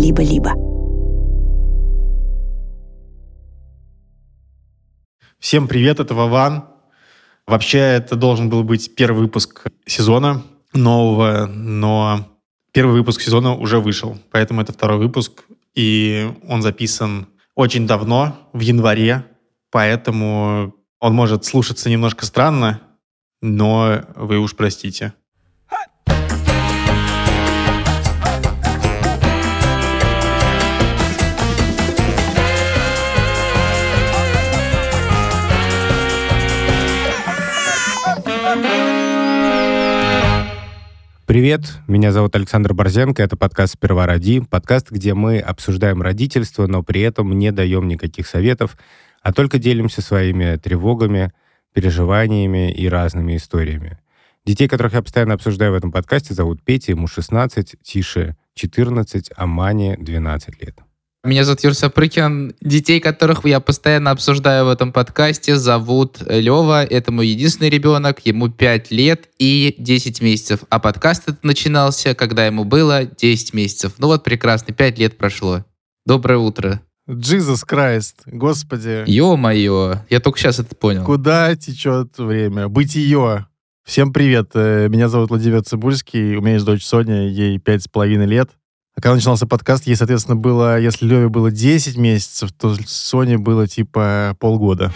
либо-либо. Всем привет, это Вован. Вообще, это должен был быть первый выпуск сезона нового, но первый выпуск сезона уже вышел, поэтому это второй выпуск, и он записан очень давно, в январе, поэтому он может слушаться немножко странно, но вы уж простите. Привет, меня зовут Александр Борзенко, это подкаст «Сперва роди», подкаст, где мы обсуждаем родительство, но при этом не даем никаких советов, а только делимся своими тревогами, переживаниями и разными историями. Детей, которых я постоянно обсуждаю в этом подкасте, зовут Петя, ему 16, Тише 14, а Мане 12 лет. Меня зовут Юр Сапрыкин. Детей, которых я постоянно обсуждаю в этом подкасте, зовут Лева. Это мой единственный ребенок. Ему 5 лет и 10 месяцев. А подкаст этот начинался, когда ему было 10 месяцев. Ну вот прекрасно, 5 лет прошло. Доброе утро. Jesus Christ, господи. Ё-моё, я только сейчас это понял. Куда течет время? Бытие. Всем привет, э, меня зовут Владимир Цибульский, у меня есть дочь Соня, ей пять с половиной лет. А когда начинался подкаст, ей, соответственно, было, если Леве было 10 месяцев, то Соне было типа полгода.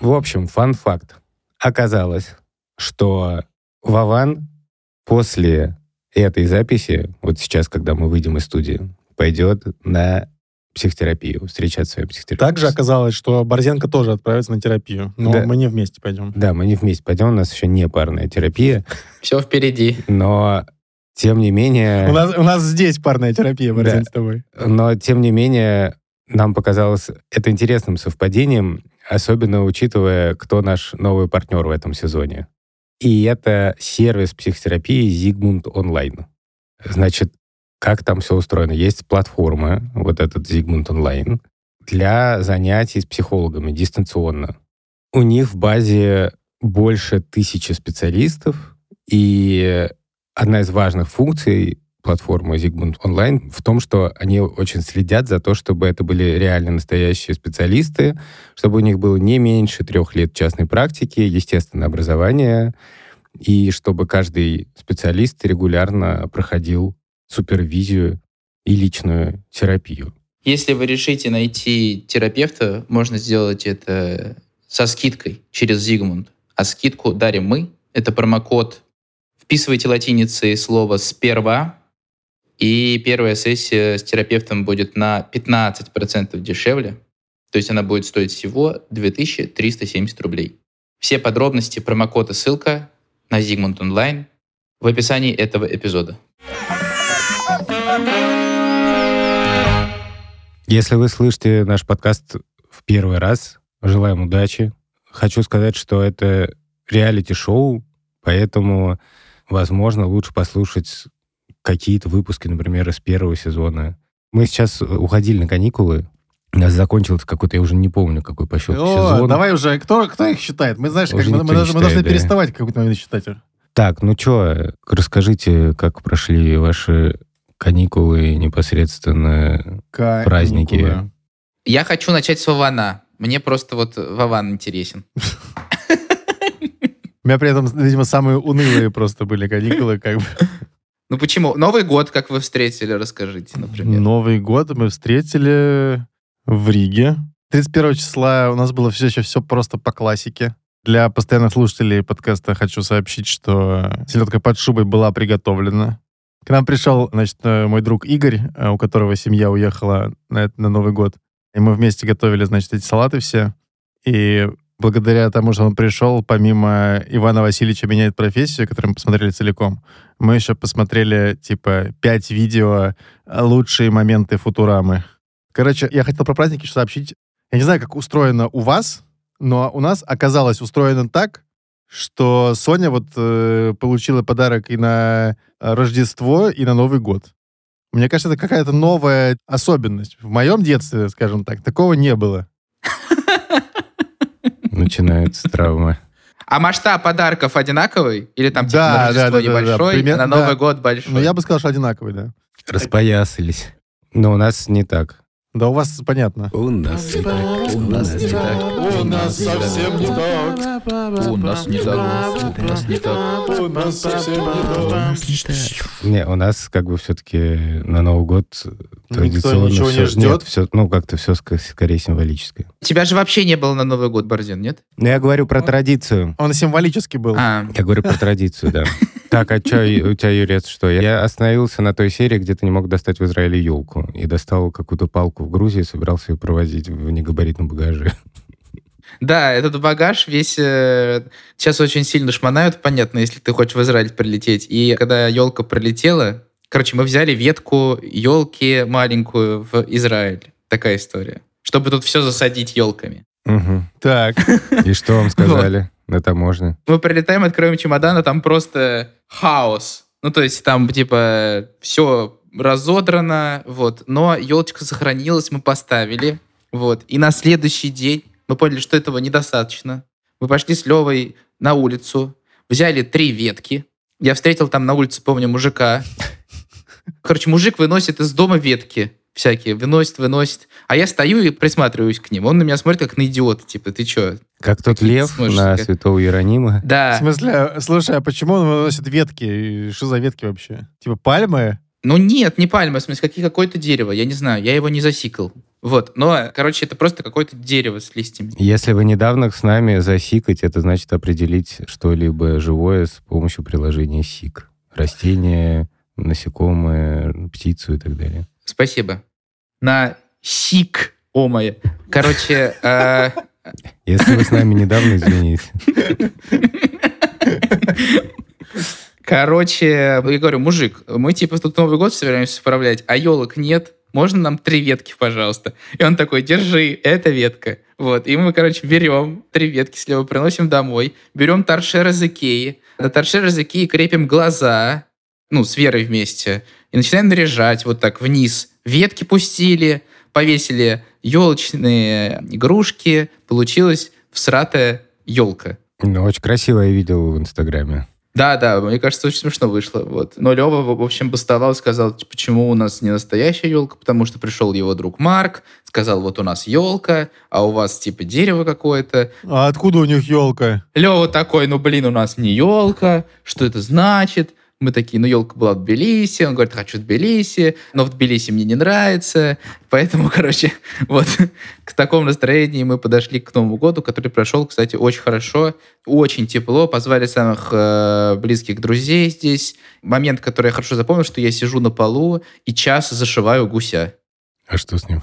В общем, фан-факт. Оказалось, что Вован после этой записи, вот сейчас, когда мы выйдем из студии, пойдет на психотерапию, встречать свою психотерапию. Также оказалось, что Борзенко тоже отправится на терапию, но Да. мы не вместе пойдем. Да, мы не вместе пойдем, у нас еще не парная терапия, Все впереди. но тем не менее... У нас, у нас здесь парная терапия, Борзен, Да. с тобой. Но, тем не менее, нам показалось это интересным совпадением, особенно учитывая, кто наш новый партнер в этом сезоне. И это сервис психотерапии Zigmund Online. Значит, как там все устроено? Есть платформа, вот этот Zigmund Online, для занятий с психологами дистанционно. У них в базе больше тысячи специалистов, и одна из важных функций платформы Zigmund Online в том, что они очень следят за то, чтобы это были реально настоящие специалисты, чтобы у них было не меньше трех лет частной практики, естественное образование, и чтобы каждый специалист регулярно проходил супервизию и личную терапию. Если вы решите найти терапевта, можно сделать это со скидкой через Zigmund. А скидку дарим мы. Это промокод. Вписывайте латиницей слово «сперва», и первая сессия с терапевтом будет на 15% дешевле. То есть она будет стоить всего 2370 рублей. Все подробности, промокод и ссылка на Zigmund Online в описании этого эпизода. Если вы слышите наш подкаст в первый раз, желаем удачи. Хочу сказать, что это реалити-шоу, поэтому, возможно, лучше послушать какие-то выпуски, например, из первого сезона. Мы сейчас уходили на каникулы, у нас закончился какой-то, я уже не помню, какой по счету О, сезон. давай уже, кто, кто их считает? Мы, знаешь, как, мы, мы должны, мы считает, должны да. переставать в какой-то момент считать. их. Так, ну что, расскажите, как прошли ваши каникулы непосредственно Праздники. Каникулы. Я хочу начать с Вована. Мне просто вот Вован интересен. У меня при этом, видимо, самые унылые просто были каникулы. Как бы. Ну почему? Новый год, как вы встретили, расскажите, например. Новый год мы встретили в Риге. 31 числа у нас было все еще все просто по классике. Для постоянных слушателей подкаста хочу сообщить, что селедка под шубой была приготовлена. К нам пришел, значит, э, мой друг Игорь, э, у которого семья уехала на, на Новый год. И мы вместе готовили, значит, эти салаты все. И благодаря тому, что он пришел, помимо Ивана Васильевича меняет профессию, который мы посмотрели целиком, мы еще посмотрели, типа, пять видео э, «Лучшие моменты Футурамы». Короче, я хотел про праздники еще сообщить. Я не знаю, как устроено у вас, но у нас оказалось устроено так, что Соня вот э, получила подарок и на э, Рождество, и на Новый год. Мне кажется, это какая-то новая особенность. В моем детстве, скажем так, такого не было. начинается травма. А масштаб подарков одинаковый? Или там типа Да, на да, Рождество да, да, да, небольшой, пример- на Новый да. год большой? Ну, я бы сказал, что одинаковый, да. Распоясались. Но у нас не так. Да у вас понятно. У нас не так. У нас не так. У нас совсем не так. У нас не так. У нас не так. У нас совсем не так. Не, у нас как бы все-таки на Новый год традиционно ничего не всё- ждет? Нет, всё- ну, как-то все скорее символическое. Тебя же вообще не было на Новый год, Борзин, нет? Но я говорю про традицию. Он символический был. А, Я говорю про традицию, да. Так, а что у тебя, Юрец, что? Я остановился на той серии, где ты не мог достать в Израиле елку. И достал какую-то палку в Грузии, собирался ее провозить в негабаритном багаже. Да, этот багаж весь э, сейчас очень сильно шмонают, понятно, если ты хочешь в Израиль прилететь. И когда елка пролетела, короче, мы взяли ветку елки маленькую в Израиль. Такая история. Чтобы тут все засадить елками. Мгм. Так. И что вам сказали на таможне? Мы прилетаем, откроем чемодан, а там просто хаос. Ну, то есть там, типа, все разодрано, вот. Но елочка сохранилась, мы поставили, вот. И на следующий день мы поняли, что этого недостаточно. Мы пошли с Левой на улицу, взяли три ветки. Я встретил там на улице, помню, мужика. Короче, мужик выносит из дома ветки всякие, выносит, выносит. А я стою и присматриваюсь к ним. Он на меня смотрит как на идиота, типа, ты чё? Как тот лев сможешь на сказать? святого Иеронима. В Да. смысле, слушай, а почему он выносит ветки? Что за ветки вообще? Типа пальмы? Ну нет, не пальма, в смысле, какие, какое-то дерево, я не знаю, я его не засикал. Вот, но, короче, это просто какое-то дерево с листьями. Если вы недавно с нами засикать, это значит определить что-либо живое с помощью приложения СИК. Растения, насекомые, птицу и так далее. Спасибо. На сик, о моя. Короче, э, Если вы с нами недавно, извините. короче, я говорю, мужик, мы типа тут Новый год собираемся справлять, а елок нет, можно нам три ветки, пожалуйста? И он такой, держи, это ветка. Вот, и мы, короче, берем три ветки слева, приносим домой, берем торшер из Икеи, на торшер из Икеи крепим глаза, ну, с Верой вместе, и начинаем наряжать вот так вниз. Ветки пустили, повесили елочные игрушки, получилась всратая елка. Ну, очень красиво я видел в Инстаграме. Да, да, мне кажется, очень смешно вышло. Вот. Но Лева, в общем, бастовал, сказал, типа, почему у нас не настоящая елка, потому что пришел его друг Марк, сказал, вот у нас елка, а у вас типа дерево какое-то. А откуда у них елка? Лева такой, ну блин, у нас не елка, что это значит? Мы такие, ну елка была в Тбилиси, он говорит, хочу в Тбилиси, но в Тбилиси мне не нравится, поэтому, короче, вот к такому настроению мы подошли к Новому году, который прошел, кстати, очень хорошо, очень тепло, позвали самых э, близких друзей здесь. Момент, который я хорошо запомнил, что я сижу на полу и час зашиваю гуся. А что с ним?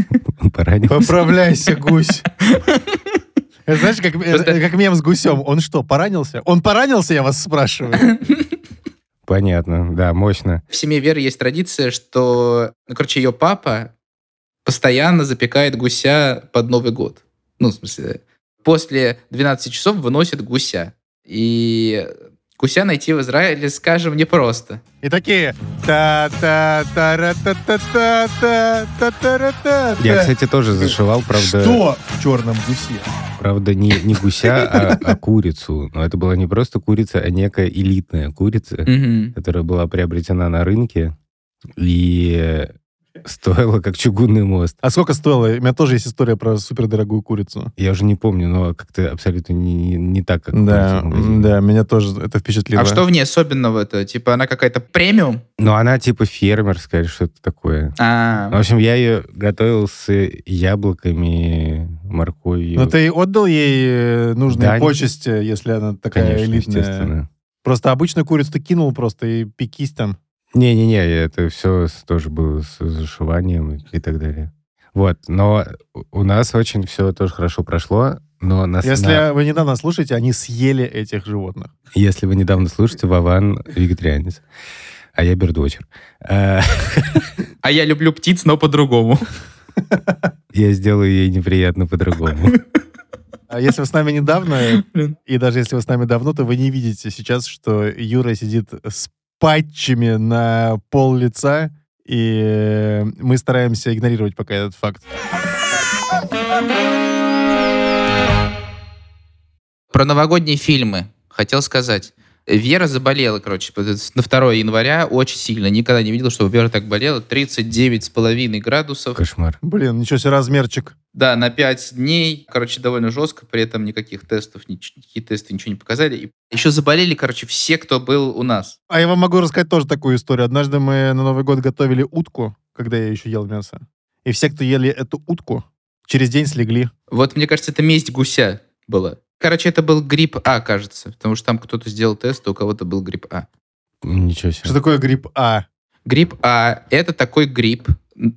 Поранился? Поправляйся, гусь. Знаешь, как, э, как мем с гусем. Он что, поранился? Он поранился, я вас спрашиваю. Понятно, да, мощно. В семье Веры есть традиция, что, ну, короче, ее папа постоянно запекает гуся под Новый год. Ну, в смысле, после 12 часов выносит гуся. И гуся найти в Израиле, скажем, непросто. И такие Я, кстати, тоже зашивал, правда, Что в черном гусе? правда не, не гуся, а, а курицу. Но это была не просто курица, а некая элитная курица, которая была приобретена на рынке и стоила как чугунный мост. А сколько стоило? У меня тоже есть история про супердорогую курицу. Я уже не помню, но как-то абсолютно не, не- не так, как Да, да, меня тоже это впечатлило. А что в ней особенного-то? Типа она какая-то премиум? Но она типа фермерская или что-то такое. А, В общем, я ее готовил с яблоками, морковью. Но ты отдал ей э, нужные Да, не- почести, если она такая Конечно, элитная. естественно. Просто обычную курицу ты кинул просто и пекись там. Не-не-не, это все тоже было с зашиванием и- так далее. Вот, но у нас очень все тоже хорошо прошло, но на, Если на- вы недавно слушаете, они съели этих животных. если вы недавно слушаете, Вован вегетарианец, а я бердочер. А, а я люблю птиц, но по-другому. Я сделаю ей неприятно по-другому. А если вы с нами недавно, и даже если вы с нами давно, то вы не видите сейчас, что Юра сидит с патчами на пол лица, и мы стараемся игнорировать пока этот факт. Про новогодние фильмы хотел сказать. Вера заболела, короче, на 2 января очень сильно. Никогда не видел, что Вера так болела. 39,5 градусов. Кошмар. Блин, ничего себе размерчик. Да, на 5 дней. Короче, довольно жестко. При этом никаких тестов, никакие тесты ничего не показали. И еще заболели, короче, все, кто был у нас. А я вам могу рассказать тоже такую историю. Однажды мы на Новый год готовили утку, когда я еще ел мясо. И все, кто ели эту утку, через день слегли. Вот, мне кажется, это месть гуся была. Короче, это был грипп А, кажется, потому что там кто-то сделал тест, и у кого-то был грипп А. Ничего себе. Что такое грипп А? Грипп А — это такой грипп,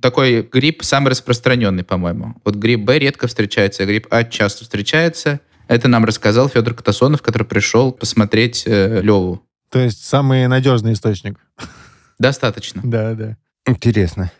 такой грипп самый распространенный, по-моему. Вот грипп Б редко встречается, а грипп А часто встречается. Это нам рассказал Федор Катасонов, который пришел посмотреть э, Леву. То есть самый надежный источник. Достаточно. Да, да. Интересно.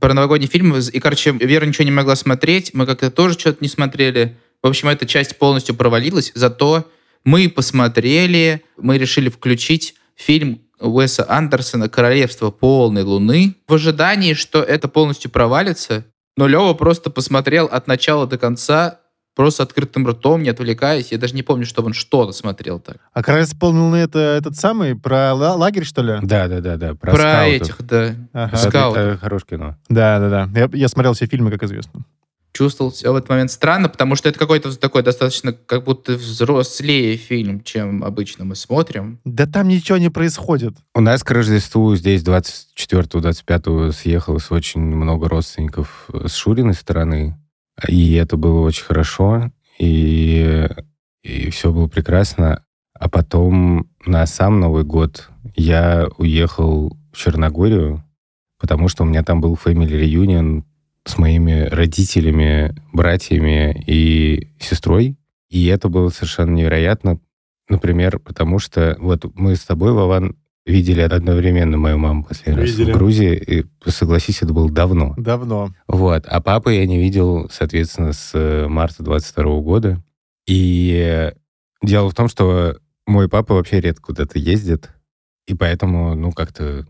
Про новогодний фильм. И, короче, Вера ничего не могла смотреть. Мы как-то тоже что-то не смотрели. В общем, эта часть полностью провалилась. Зато мы посмотрели, мы решили включить фильм Уэса Андерсона «Королевство полной луны» в ожидании, что это полностью провалится. Но Лева просто посмотрел от начала до конца просто открытым ртом, не отвлекаясь. Я даже не помню, что он что-то смотрел так. А «Королевство полной луны» — это этот самый, про ла- лагерь, что ли? Да, да, да, да. Про, Про скаутов. этих, да. Ага. Это- скаутов. это хорошее кино. Да, да, да. Я, я смотрел все фильмы, как известно. Чувствовал себя в этот момент странно, потому что это какой-то такой достаточно как будто взрослее фильм, чем обычно мы смотрим. Да там ничего не происходит. У нас к Рождеству здесь 24-25 съехалось очень много родственников с Шуриной стороны. И это было очень хорошо. И, и все было прекрасно. А потом на сам Новый год я уехал в Черногорию, потому что у меня там был family reunion с моими родителями, братьями и сестрой. И это было совершенно невероятно. Например, потому что вот мы с тобой, Вован, видели одновременно мою маму последний раз Видели. в Грузии. И, согласись, это было давно. Давно. Вот. А папу я не видел, соответственно, с э, марта 22 года. И э, дело в том, что мой папа вообще редко куда-то ездит. И поэтому, ну, как-то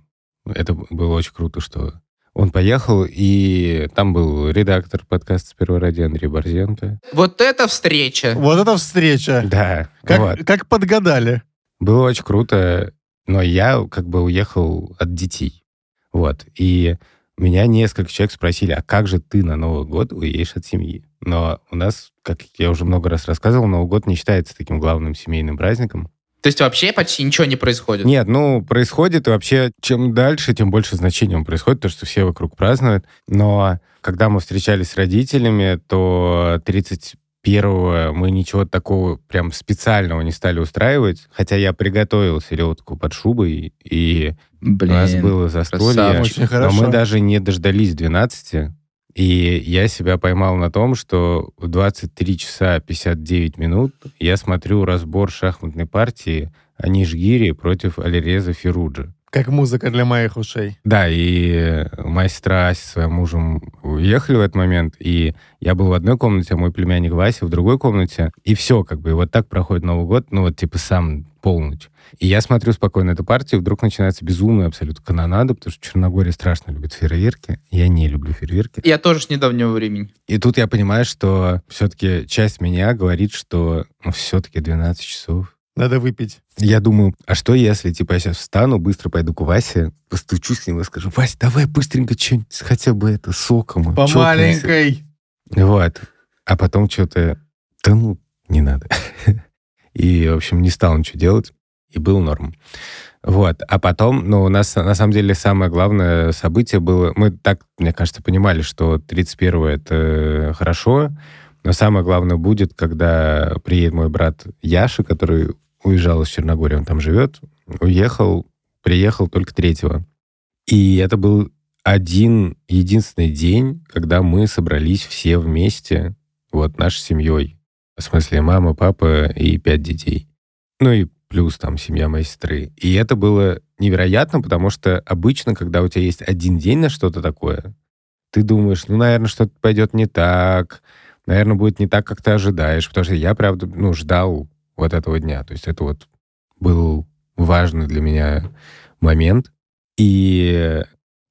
это было очень круто, что он поехал, и там был редактор подкаста «Сперва ради» Андрей Борзенко. Вот эта встреча. Вот это встреча. Да, Как, вот. как подгадали. Было очень круто, но я как бы уехал от детей. Вот. И меня несколько человек спросили, а как же ты на Новый год уедешь от семьи? Но у нас, как я уже много раз рассказывал, Новый год не считается таким главным семейным праздником. То есть вообще почти ничего не происходит. Нет, ну, происходит, и вообще, чем дальше, тем больше значения он происходит, то, что все вокруг празднуют. Но когда мы встречались с родителями, то 31-го мы ничего такого прям специального не стали устраивать, хотя я приготовил селедку под шубой, и Блин. у нас было застолье, красавчик. Очень но хорошо. мы даже не дождались 12 и я себя поймал на том, что в 23 часа 59 минут я смотрю разбор шахматной партии Аниш Гири против Алиреза Фируджа. Как музыка для моих ушей. Да, и моя сестра Ася со своим мужем уехали в этот момент, и я был в одной комнате, а мой племянник Вася в другой комнате, и все, как бы, и вот так проходит Новый год, ну вот типа сам полночь. И я смотрю спокойно эту партию, и вдруг начинается безумная абсолютно канонада, потому что Черногория страшно любит фейерверки. Я не люблю фейерверки. Я тоже с недавнего времени. И тут я понимаю, что все-таки часть меня говорит, что ну, все-таки 12 часов. Надо выпить. Я думаю, а что если, типа, я сейчас встану, быстро пойду к Васе, постучусь с ним и скажу, Вась, давай быстренько что-нибудь, хотя бы это, соком. По чокнемся». маленькой. Вот. А потом что-то, да ну, не надо. И, в общем, не стал ничего делать, и был норм. Вот. А потом, ну, у нас, на самом деле, самое главное событие было... Мы так, мне кажется, понимали, что 31 это хорошо, но самое главное будет, когда приедет мой брат Яша, который уезжал из Черногории, он там живет, уехал, приехал только третьего. И это был один единственный день, когда мы собрались все вместе, вот, нашей семьей. В смысле, мама, папа и пять детей. Ну и плюс там семья моей сестры. И это было невероятно, потому что обычно, когда у тебя есть один день на что-то такое, ты думаешь, ну, наверное, что-то пойдет не так, наверное, будет не так, как ты ожидаешь, потому что я, правда, ну, ждал вот этого дня. То есть это вот был важный для меня момент. И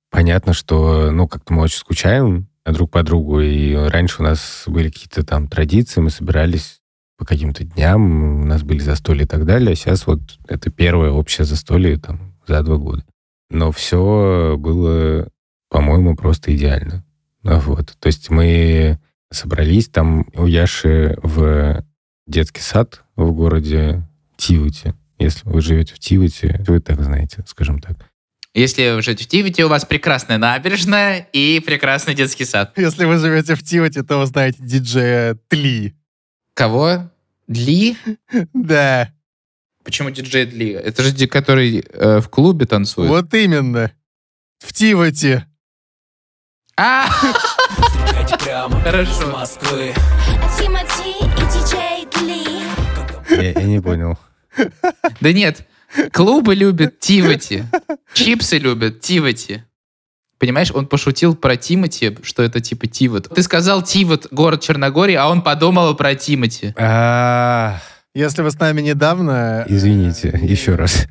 понятно, что, ну, как-то мы очень скучаем друг по другу, и раньше у нас были какие-то там традиции, мы собирались по каким-то дням, у нас были застолья и так далее. А сейчас вот это первое общее застолье там за два года. Но все было, по-моему, просто идеально. Вот. То есть мы собрались там у Яши в детский сад в городе Тивути. Если вы живете в Тивути, вы так знаете, скажем так. Если вы живете в Тивете, у вас прекрасная набережная и прекрасный детский сад. Если вы живете в Тивоте, то вы знаете диджея Тли. Кого? Дли? Да, Почему диджей Дли? Это же ди- который э, в клубе танцует. вот именно. В Тивоте. А! Прямо Хорошо. Тимати и диджей Дли. Я не понял. Да нет, клубы любят Тивати. Чипсы любят Тивати. Понимаешь, он пошутил про Тимати, что это типа Тивот. Ты сказал Тивот, город Черногории, а он подумал про Тимати. А, Если вы с нами недавно... Извините, еще раз.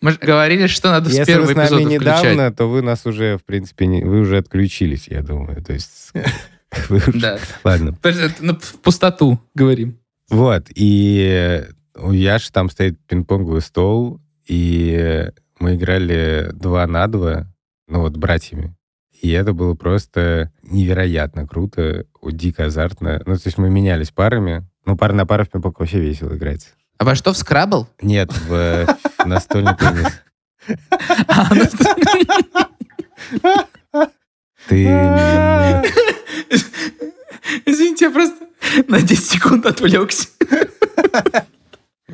Мы же говорили, что надо с Если вы первого с нами эпизода включать. недавно, то вы нас уже, в принципе, не- вы уже отключились, я думаю. То есть... вы уже- Да. Ладно. Ну, в пустоту говорим. Вот, и у Яши там стоит пинг-понговый стол, и мы играли два на два, ну вот братьями. И это было просто невероятно круто, дико азартно. Ну, то есть мы менялись парами. Ну, пара на пару в пинг-понг вообще весело играть. А во что в скрабл? Нет, в э, настольный теннис. А, Ты... Извините, я просто на 10 секунд отвлекся.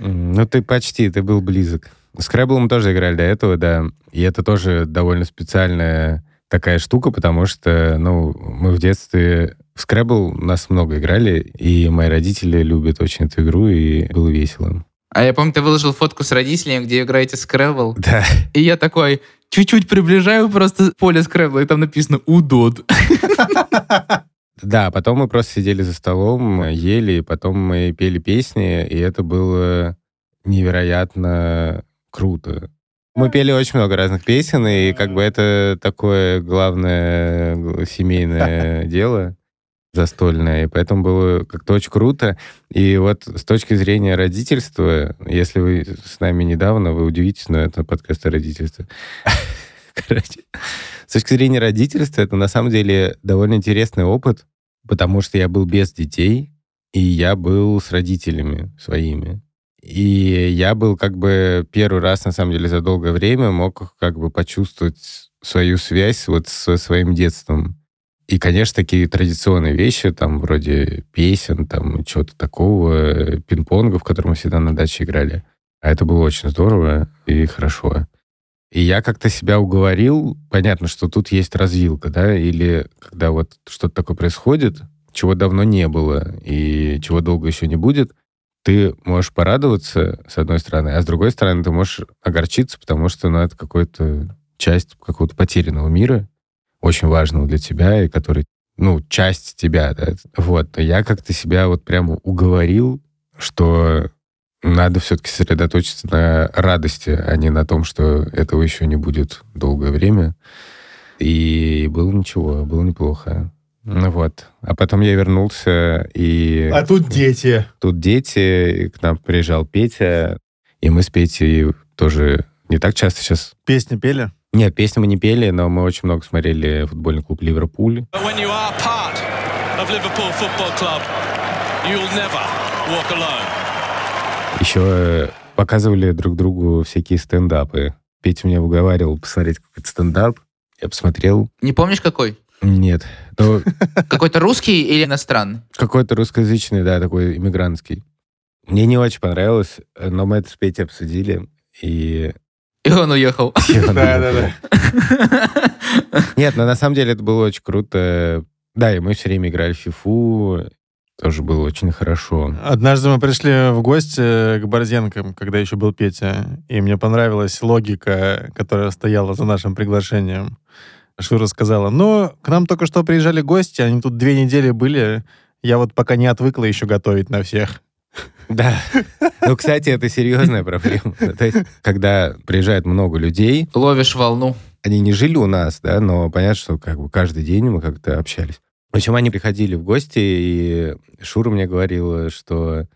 Ну, ты почти, ты был близок. С Крэблом тоже играли до этого, да. И это тоже довольно специальная такая штука, потому что, ну, мы в детстве... В Scrabble нас много играли, и мои родители любят очень эту игру, и было весело. А я помню, ты выложил фотку с родителями, где играете скрэбл. Да. И я такой, чуть-чуть приближаю просто поле скрэбла, и там написано «Удод». Да, потом мы просто сидели за столом, ели, потом мы пели песни, и это было невероятно круто. Мы пели очень много разных песен, и как бы это такое главное семейное дело застольное, и поэтому было как-то очень круто. И вот с точки зрения родительства, если вы с нами недавно, вы удивитесь, но это подкаст о родительстве. Короче, с точки зрения родительства, это на самом деле довольно интересный опыт, потому что я был без детей, и я был с родителями своими. И я был как бы первый раз, на самом деле, за долгое время мог как бы почувствовать свою связь вот со своим детством. И, конечно, такие традиционные вещи, там, вроде песен, там, чего-то такого, э, пинг-понга, в котором мы всегда на даче играли. А это было очень здорово и хорошо. И я как-то себя уговорил, понятно, что тут есть развилка, да, или когда вот что-то такое происходит, чего давно не было и чего долго еще не будет, ты можешь порадоваться, с одной стороны, а с другой стороны, ты можешь огорчиться, потому что ну, это какая-то часть какого-то потерянного мира, очень важного для тебя, и который, ну, часть тебя, да. Вот. Я как-то себя вот прямо уговорил, что надо все-таки сосредоточиться на радости, а не на том, что этого еще не будет долгое время. И было ничего, было неплохо. Ну вот. А потом я вернулся, и А тут дети. тут дети, и к нам приезжал Петя, и мы с Петей тоже не так часто сейчас... Песни пели? Нет, песни мы не пели, но мы очень много смотрели футбольный клуб «Ливерпуль». When you are part of Liverpool Football Club, you'll never walk alone. Еще э, показывали друг другу всякие стендапы. Петя меня уговаривал посмотреть какой-то стендап. Я посмотрел. Не помнишь какой? Нет. Ну, Какой-то русский или иностранный? какой-то русскоязычный, да, такой иммигрантский. Мне не очень понравилось, но мы это с Петей обсудили. И... И он уехал. Да-да-да. Нет, но на самом деле это было очень круто. Да, и мы все время играли в фифу. Тоже было очень хорошо. Однажды мы пришли в гости к Борзенкам, когда еще был Петя, и мне понравилась логика, которая стояла за нашим приглашением. Шура сказала, ну, к нам только что приезжали гости, они тут две недели были, я вот пока не отвыкла еще готовить на всех. Да. Ну, кстати, это серьезная проблема. То есть, когда приезжает много людей, Ловишь волну. они не жили у нас, да, но понятно, что как бы каждый день мы как-то общались. Общем, они приходили в гости, и Шура мне говорила, что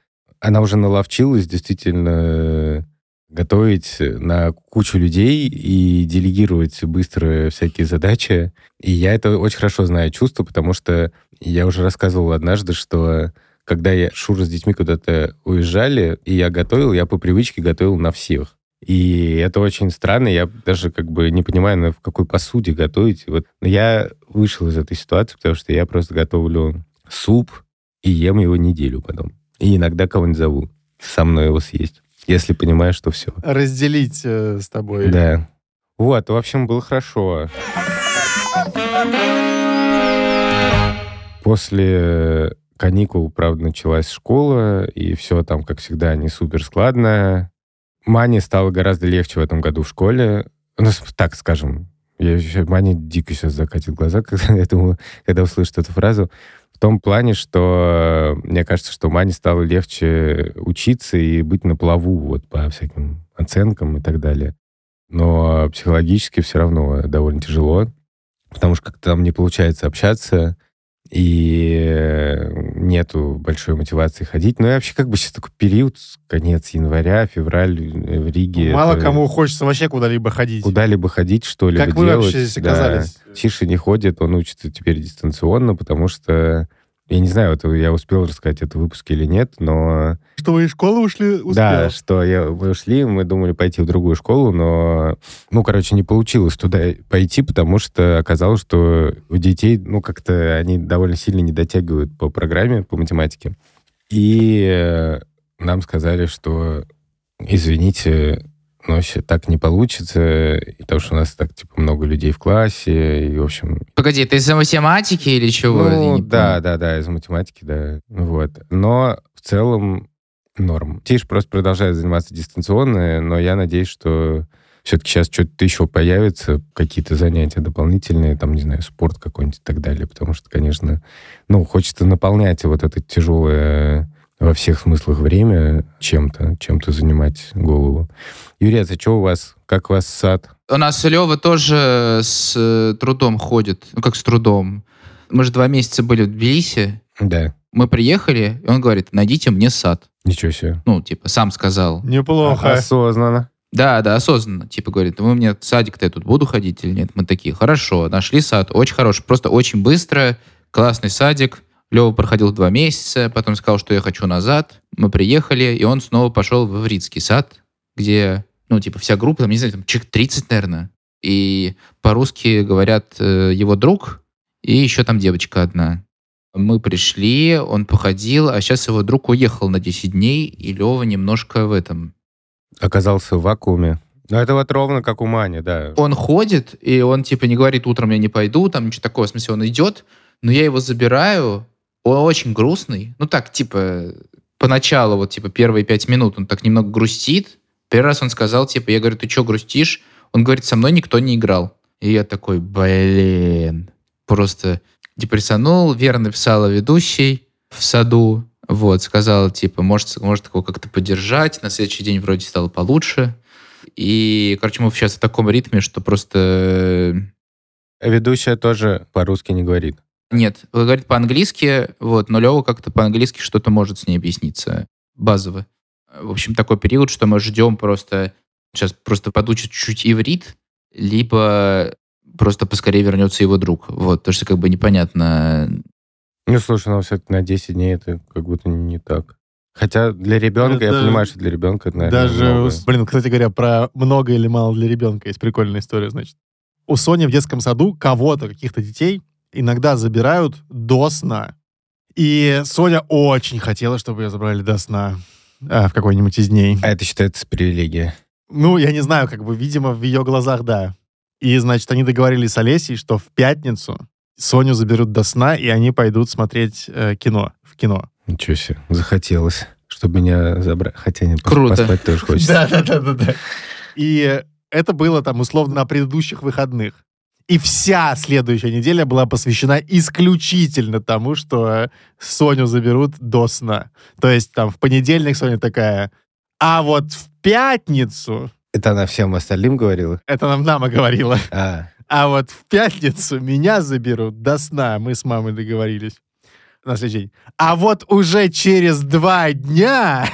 она уже наловчилась действительно готовить на кучу людей и делегировать быстро всякие задачи. И я это очень хорошо знаю чувство, потому что я уже рассказывал однажды, что когда я Шура с детьми куда-то уезжали, и я готовил, я по привычке готовил на всех. И это очень странно, я даже как бы не понимаю, на в какой посуде готовить. Вот Но я вышел из этой ситуации, потому что я просто готовлю суп и ем его неделю потом. И иногда кого-нибудь зову со мной его съесть, если понимаю, что все. Разделить э, с тобой. Да. Вот, в общем, было хорошо. После каникул, правда, началась школа, и все там, как всегда, не супер складно. Мане стало гораздо легче в этом году в школе. Ну, так скажем, я еще, Маня дико сейчас закатит глаза, когда, я думаю, когда услышит эту фразу. В том плане, что э, мне кажется, что Мане стало легче учиться и быть на плаву вот по всяким оценкам и так далее. Но психологически все равно довольно тяжело, потому что как-то там не получается общаться, и нету большой мотивации ходить. Ну и вообще как бы сейчас такой период, конец января, февраль в Риге. Мало это кому хочется вообще куда-либо ходить. Куда-либо ходить, что-либо Как вы делать. вообще здесь да. оказались? Тише не ходит, он учится теперь дистанционно, потому что я не знаю, это я успел рассказать это в выпуске или нет, но Что вы из школы ушли? Успел. да, что я, мы ушли, мы думали пойти в другую школу, но, ну, короче, не получилось туда пойти, потому что оказалось, что у детей, ну, как-то они довольно сильно не дотягивают по программе, по математике. И э, нам сказали, что, извините, но вообще так не получится, потому что у нас так, типа, много людей в классе, и, в общем, Погоди, это из-за математики или чего? Ну, да, да, да, из математики, да. Вот. Но в целом норм. Тиш просто продолжает заниматься дистанционно, но я надеюсь, что все-таки сейчас что-то еще появится, какие-то занятия дополнительные, там, не знаю, спорт какой-нибудь и так далее, потому что, конечно, ну, хочется наполнять вот это тяжелое во всех смыслах время чем-то, чем-то занимать голову. Юрий, а что у вас? Как у вас сад? У нас Лева тоже с э, трудом ходит. Ну, как с трудом. Мы же два месяца были в Тбилиси. Да, Мы приехали, и он говорит, найдите мне сад. ничего себе. Ну, типа, сам сказал. Неплохо. Осознанно. Да, да, осознанно. Типа, говорит, вы мне садик-то я тут буду ходить или нет? Мы такие, хорошо, нашли сад, очень хороший, просто очень быстро, классный садик. Лева проходил два месяца, потом сказал, что я хочу назад. Мы приехали, и он снова пошел в Эвритский сад, где, ну, типа, вся группа, там, не знаю, там, человек 30, наверное. И по-русски говорят э, его друг, и еще там девочка одна. Мы пришли, он походил, а сейчас его друг уехал на 10 дней, и Лева немножко в этом, Оказался в вакууме. Ну, это вот ровно как у Мани, да. он ходит, и он типа не говорит, утром я не пойду, там ничего такого, в смысле, он идет, но я его забираю, очень грустный, ну так, типа, поначалу, вот, типа, первые пять минут он так немного грустит, первый раз он сказал, типа, я говорю, ты что грустишь? Он говорит, со мной никто не играл. И я такой, блин, просто депрессанул, верно написала ведущий в саду, вот, сказала, типа, может, может его как-то поддержать, на следующий день вроде стало получше, и, короче, мы сейчас в таком ритме, что просто... Ведущая тоже по-русски не говорит. Нет, говорит по-английски, вот, но Лева как-то по-английски что-то может с ней объясниться. Базово. В общем, такой период, что мы ждем просто... Сейчас просто подучит чуть-чуть иврит, либо просто поскорее вернется его друг. Вот, потому что как бы непонятно... Ну, слушай, ну, все на 10 дней это как будто не так. Хотя для ребенка, я Это понимаю, что для ребенка это, наверное, Даже, много. блин, кстати говоря, про много или мало для ребенка есть прикольная история, значит. У Сони в детском саду кого-то, каких-то детей, иногда забирают до сна. И Соня очень хотела, чтобы ее забрали до сна а, в какой-нибудь из дней. А это считается привилегия. Ну, я не знаю, как бы, видимо, в ее глазах, да. И, значит, они договорились с Олесей, что в пятницу Соню заберут до сна, и они пойдут смотреть э, кино, в кино. Ничего себе, захотелось, чтобы меня забрать. Хотя нет, пос- Круто. поспать тоже хочется. Да, да, да, да, да. И это было там условно на предыдущих выходных. И вся следующая неделя была посвящена исключительно тому, что э, Соню заберут до сна. То есть там в понедельник Соня такая, а вот в пятницу, Это она всем остальным говорила? это нам Нама говорила, А, А вот в пятницу меня заберут до сна. Мы с мамой договорились. На следующий день. А вот уже через два дня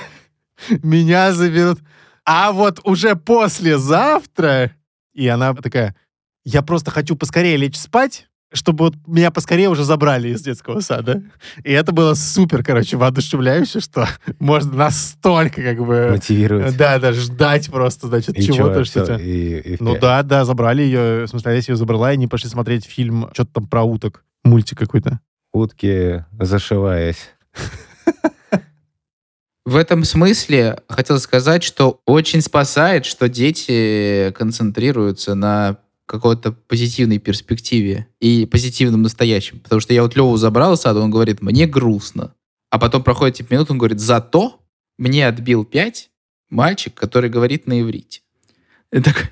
меня заберут. А вот уже послезавтра... И она такая, я просто хочу поскорее лечь спать, чтобы вот меня поскорее уже забрали из детского сада. И это было супер, короче, воодушевляюще, что можно настолько как бы... Мотивировать. Да, да, ждать просто, значит, чего-то, что всё, то и- и Ну да, да, забрали ее. В смысле, Олеся ее забрала, и они пошли смотреть фильм, что-то там про уток. Мультик какой-то. Утки зашиваясь. В этом смысле хотел сказать, что очень спасает, что дети концентрируются на какой-то позитивной перспективе и позитивном настоящем. Потому что я вот Леву забрал из он говорит, мне грустно. А потом проходит типа минут, он говорит, зато мне отбил 5 мальчик, который говорит на иврите.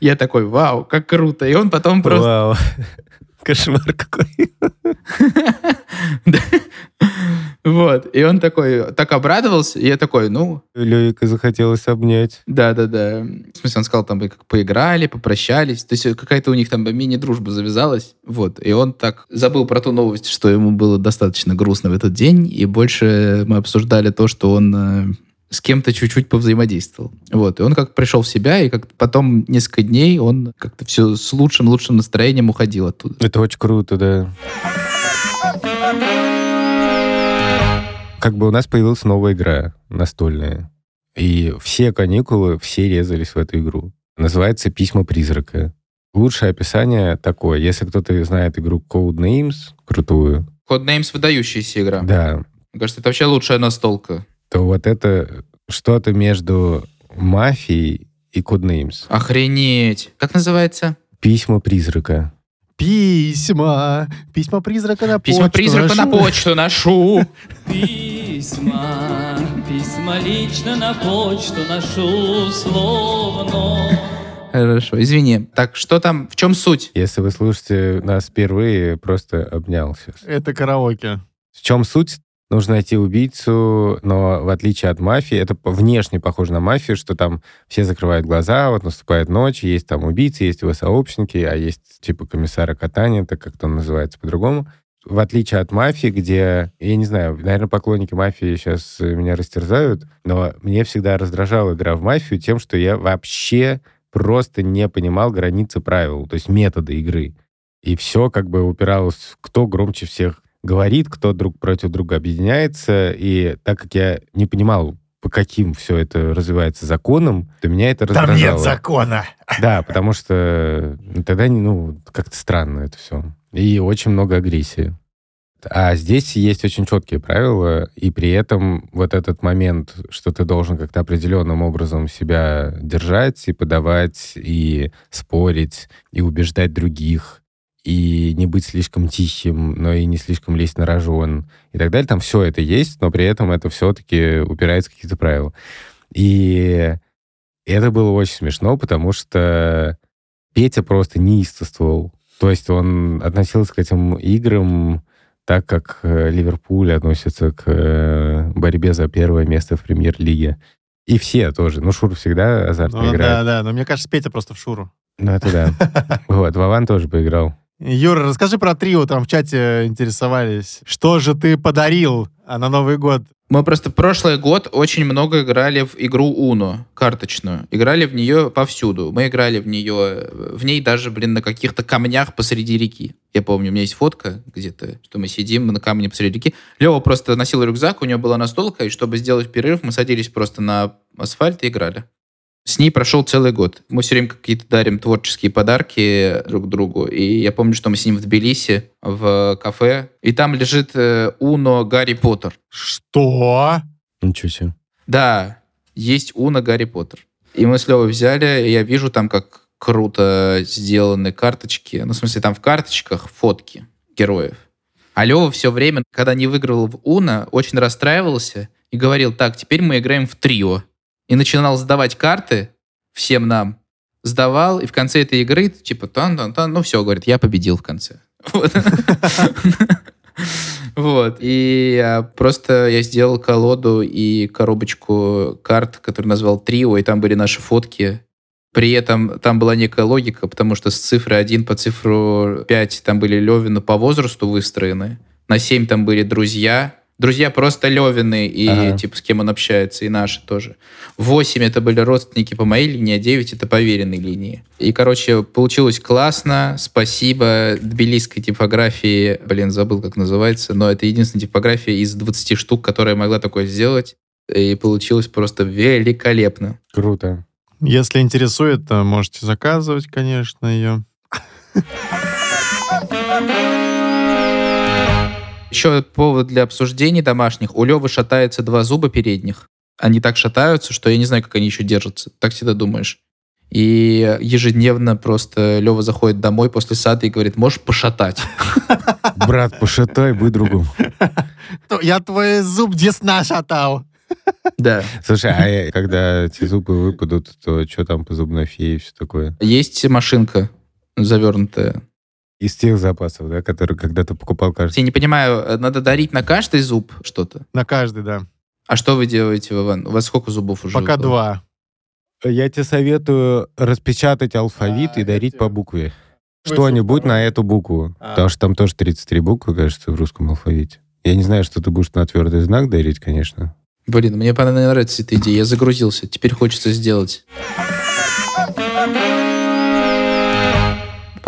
Я такой, вау, как круто. И он потом просто... Вау. Кошмар какой. Вот. И он такой, так обрадовался, и я такой, ну, Лёвика захотелось обнять. Да-да-да. В смысле, он сказал, там, как поиграли, попрощались. То есть э, какая-то у них там мини-дружба завязалась. Вот. И он так забыл про ту новость, что ему было достаточно грустно в этот день. И больше мы обсуждали то, что он э, с кем-то чуть-чуть повзаимодействовал. Вот. И он как пришел в себя, и как потом несколько дней он как-то все с лучшим-лучшим настроением уходил оттуда. Это очень круто, да. Как бы у нас появилась новая игра настольная. И все каникулы, все резались в эту игру. Называется «Письма призрака». Лучшее описание такое. Если кто-то знает игру Codenames, крутую, Codenames выдающаяся игра. да, Мне кажется, это вообще лучшая настолка. То вот это что-то между мафией и Codenames. Охренеть. Как называется? «Письма призрака». Письма. Письма призрака на Письма почту призрака на ношу. почту ношу. Письма, письма лично на почту ношу словно. Хорошо, извини. Так, что там, в чем суть? Если вы слушаете нас впервые, просто обнял сейчас. Это караоке. В чем суть? Нужно найти убийцу, но в отличие от мафии, это внешне похоже на мафию, что там все закрывают глаза, вот наступает ночь, есть там убийцы, есть его сообщники, а есть типа комиссара Катани, так как он называется по-другому. В отличие от мафии, где, я не знаю, наверное, поклонники мафии сейчас меня растерзают, но мне всегда раздражала игра в мафию тем, что я вообще просто не понимал границы правил, то есть методы игры. И все как бы упиралось, кто громче всех говорит, кто друг против друга объединяется. И так как я не понимал, по каким все это развивается законам, то меня это Там раздражало. нет закона. Да, потому что ну, тогда, ну, как-то странно это все. И очень много агрессии. А здесь есть очень четкие правила, и при этом вот этот момент, что ты должен как-то определенным образом себя держать и подавать, и спорить, и убеждать других, и не быть слишком тихим, но и не слишком лезть на рожон, и так далее. Там все это есть, но при этом это все-таки упирается в какие-то правила. И это было очень смешно, потому что Петя просто неистовствовал. То есть он относился к этим играм так, как э, Ливерпуль относится к э, борьбе за первое место в премьер-лиге. И все тоже. Ну, Шур всегда азартно Ну, играет. да, да, но мне кажется, Петя просто в шуру. Ну, это да. Вот, Вован тоже поиграл. Юра, расскажи про трио, там в чате интересовались. Что же ты подарил а, на Новый год? Мы просто прошлый год очень много играли в игру Uno, карточную. Играли в нее повсюду. Мы играли в нее, в ней даже, блин, на каких-то камнях посреди реки. Я помню, у меня есть фотка где-то, что мы сидим на камне посреди реки. Лева просто носил рюкзак, у него была настолка, и чтобы сделать перерыв, мы садились просто на асфальт и играли. С ней прошел целый год. Мы все время какие-то дарим творческие подарки друг другу. И я помню, что мы с ним в Тбилиси, в кафе. И там лежит э, Уно Гарри Поттер. Что? Ничего себе. Да, есть Уна Гарри Поттер. И мы с Левой взяли, и я вижу там, как круто сделаны карточки. Ну, в смысле, там в карточках фотки героев. А Лева все время, когда не выиграл в Уна, очень расстраивался и говорил, так, теперь мы играем в трио. И начинал сдавать карты всем нам. Сдавал, и в конце этой игры, типа, тан-тан-тан, ну все, говорит, я победил в конце. Вот. И я просто я сделал колоду и коробочку карт, которую назвал Трио, и там были наши фотки. При этом там была некая логика, потому что с цифры 1 по цифру 5 там были Левины по возрасту выстроены. На 7 там были друзья. Друзья просто Левины и Ага. типа с кем он общается, и наши тоже. 8 это были родственники по моей линии, а 9 это по веренной линии. И, короче, получилось классно. Спасибо тбилисской типографии. Блин, забыл, как называется. Но это единственная типография из 20 штук, которая могла такое сделать. И получилось просто великолепно. Круто. Если интересует, то можете заказывать, конечно, ее. Еще повод для обсуждений домашних. У Левы шатается два зуба передних. Они так шатаются, что я не знаю, как они еще держатся. Так всегда думаешь. И ежедневно просто Лева заходит домой после сада и говорит, можешь пошатать? Брат, пошатай, будь другом. Я твой зуб десна шатал. Да. Слушай, а когда эти зубы выпадут, то что там по зубной фее и все такое? Есть машинка завернутая. Из тех запасов, да, которые когда-то покупал каждый. Я не понимаю, э, надо дарить на каждый зуб что-то? На каждый, да. А что вы делаете, Вован? У вас сколько зубов уже? Пока выпало? два. Я тебе советую распечатать алфавит и дарить по букве. Что-нибудь на эту букву. А. Потому что там тоже 33 буквы, кажется, в русском алфавите. Я не знаю, что ты будешь на твердый знак дарить, конечно. Блин, мне понравится эта идея. Я загрузился. Теперь хочется сделать.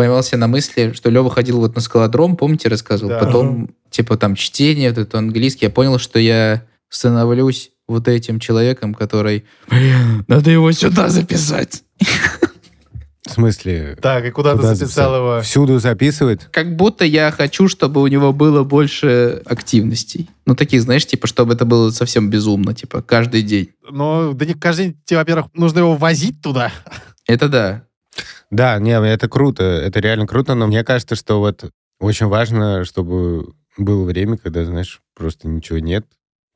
Поймался на мысли, что Лева ходил вот на скалодром, помните, рассказывал? Да. Потом, типа, там чтение, вот это английский. Я понял, что я становлюсь вот этим человеком, который... Блин, надо его сюда записать. В смысле, Так, и куда, Куда ты записал его? всюду записывает? Как будто я хочу, чтобы у него было больше активностей. Ну, таких, знаешь, типа, чтобы это было совсем безумно, типа, каждый день. Ну, да не каждый день, тебе, во-первых, нужно его возить туда. Это да. Да, не, это круто, это реально круто, но мне кажется, что вот очень важно, чтобы было время, когда, знаешь, просто ничего нет,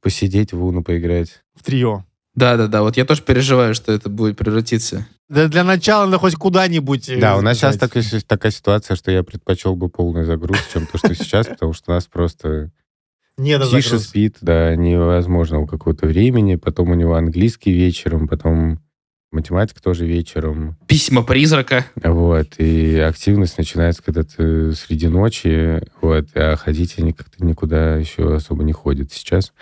посидеть в Уну поиграть. В трио. Да-да-да, вот я тоже переживаю, что это будет превратиться. Да, для начала надо хоть куда-нибудь э, Да, у нас сейчас такая, такая ситуация, что я предпочел бы полный загруз, чем то, что сейчас, потому что у нас просто Не тише загруз. спит, да, невозможно у какого-то времени, потом у него английский вечером, потом математика тоже вечером, Письма призрака. вот, и активность начинается когда-то среди ночи, вот, а ходить они как-то никуда еще особо не ходят сейчас,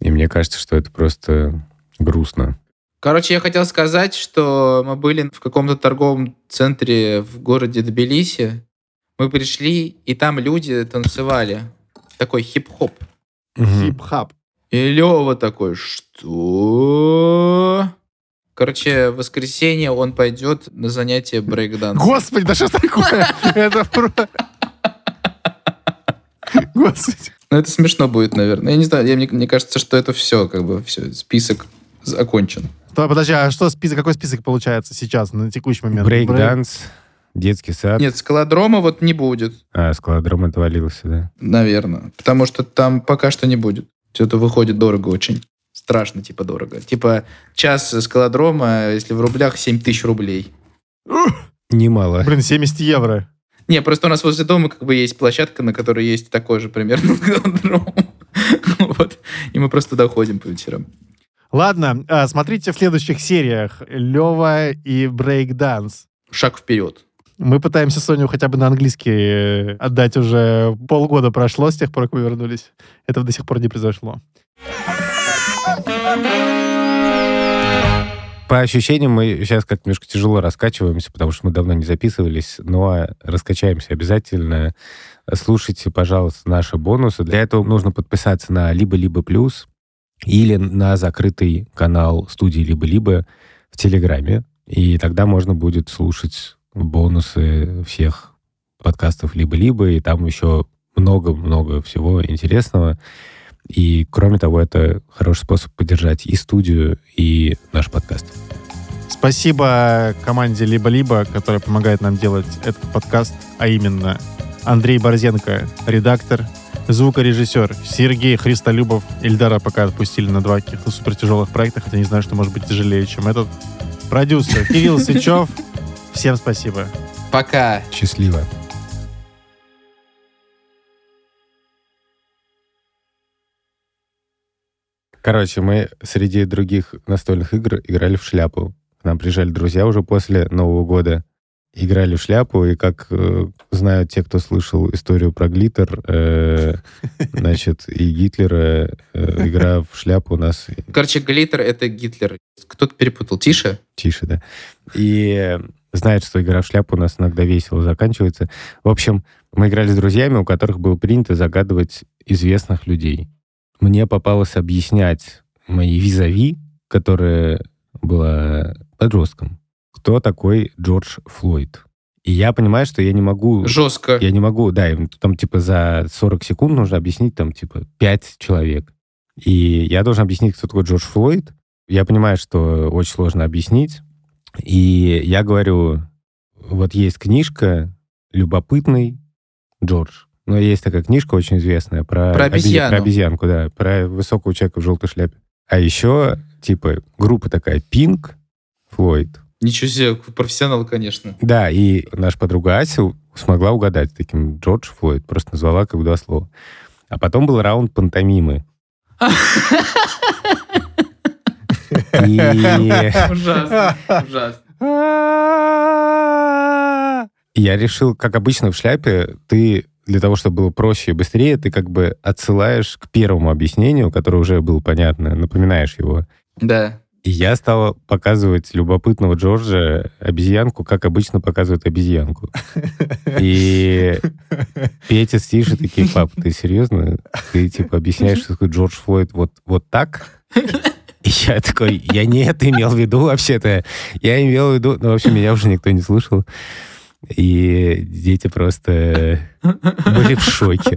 и мне кажется, что это просто грустно. Короче, я хотел сказать, что мы были в каком-то торговом центре в городе Тбилиси. Мы пришли, и там люди танцевали. Такой хип-хоп. Мгм. Хип-хап. И Лева такой, что? Короче, в воскресенье он пойдет на занятие брейкданса. Господи, да что ж такое? Это. Господи. Ну, это смешно будет, наверное. Я не знаю, я, мне, мне кажется, что это все, как бы, все, список окончен. То, подожди, а что список, какой список получается сейчас, на текущий момент? Брейк-данс, детский сад. Нет, скалодрома вот не будет, А, скалодром отвалился, да? наверное. Потому что там пока что не будет. Все-то выходит дорого очень. Страшно, типа, дорого. Типа, час скалодрома, если в рублях, 7 тысяч рублей. Немало. Блин, 70 евро. Не, просто у нас возле дома как бы есть площадка, на которой есть такой же примерно скалодром. Вот. И мы просто туда ходим по вечерам. Ладно, а, смотрите в следующих сериях. Лева и брейк-данс. Шаг вперед. Мы пытаемся Соню хотя бы на английский э, отдать уже полгода прошло с тех пор, как мы вернулись. Этого до сих пор не произошло. По ощущениям мы сейчас как немножко тяжело раскачиваемся, потому что мы давно не записывались, но раскачаемся обязательно. Слушайте, пожалуйста, наши бонусы. Для этого нужно подписаться на либо-либо плюс или на закрытый канал студии либо-либо в Телеграме. И тогда можно будет слушать бонусы всех подкастов либо-либо, и там еще много-много всего интересного. И, кроме того, это хороший способ поддержать и студию, и наш подкаст. Спасибо команде «Либо-либо», которая помогает нам делать этот подкаст, а именно Андрей Борзенко, редактор, звукорежиссер, Сергей Христолюбов, Ильдара пока отпустили на два каких-то супертяжелых проекта, хотя не знаю, что может быть тяжелее, чем этот. Продюсер Кирилл Сычев. Всем спасибо. Пока. Счастливо. Короче, мы среди других настольных игр играли в шляпу. нам приезжали друзья уже после Нового года, играли в шляпу, и как э, знают те, кто слышал историю про глиттер, э, значит, и Гитлера, э, игра в шляпу у нас Короче, Глиттер — это Гитлер. Кто-то перепутал. Тише? тише, да. И знает, что игра в шляпу у нас иногда весело заканчивается. В общем, мы играли с друзьями, у которых было принято загадывать известных людей. Мне попалось объяснять моей визави, которая была подростком, кто такой Джордж Флойд. И я понимаю, что я не могу... Жестко. Я не могу, да, им там типа за 40 секунд нужно объяснить там типа 5 человек. И я должен объяснить, кто такой Джордж Флойд. Я понимаю, что очень сложно объяснить. И я говорю, вот есть книжка «Любопытный Джордж». Но есть такая книжка очень известная про, Про обезьяну. про обезьянку, да, про высокого человека в желтой шляпе. А еще, типа, группа такая Pink Флойд. Ничего себе, профессионал, конечно. Да, и наша подруга Ася смогла угадать таким Джордж Флойд, просто назвала как бы два слова. А потом был раунд пантомимы. Ужасно, ужасно. я решил, как обычно в шляпе, ты для того, чтобы было проще и быстрее, ты как бы отсылаешь к первому объяснению, которое уже было понятно, напоминаешь его. Да. И я стал показывать любопытного Джорджа обезьянку, как обычно показывают обезьянку. И Петя с такие, пап, ты серьезно? Ты типа объясняешь, что такое Джордж Флойд вот, вот так? И я такой, я не это имел в виду вообще-то. Я имел в виду... Ну, в общем, меня уже никто не слушал. И дети просто были в шоке.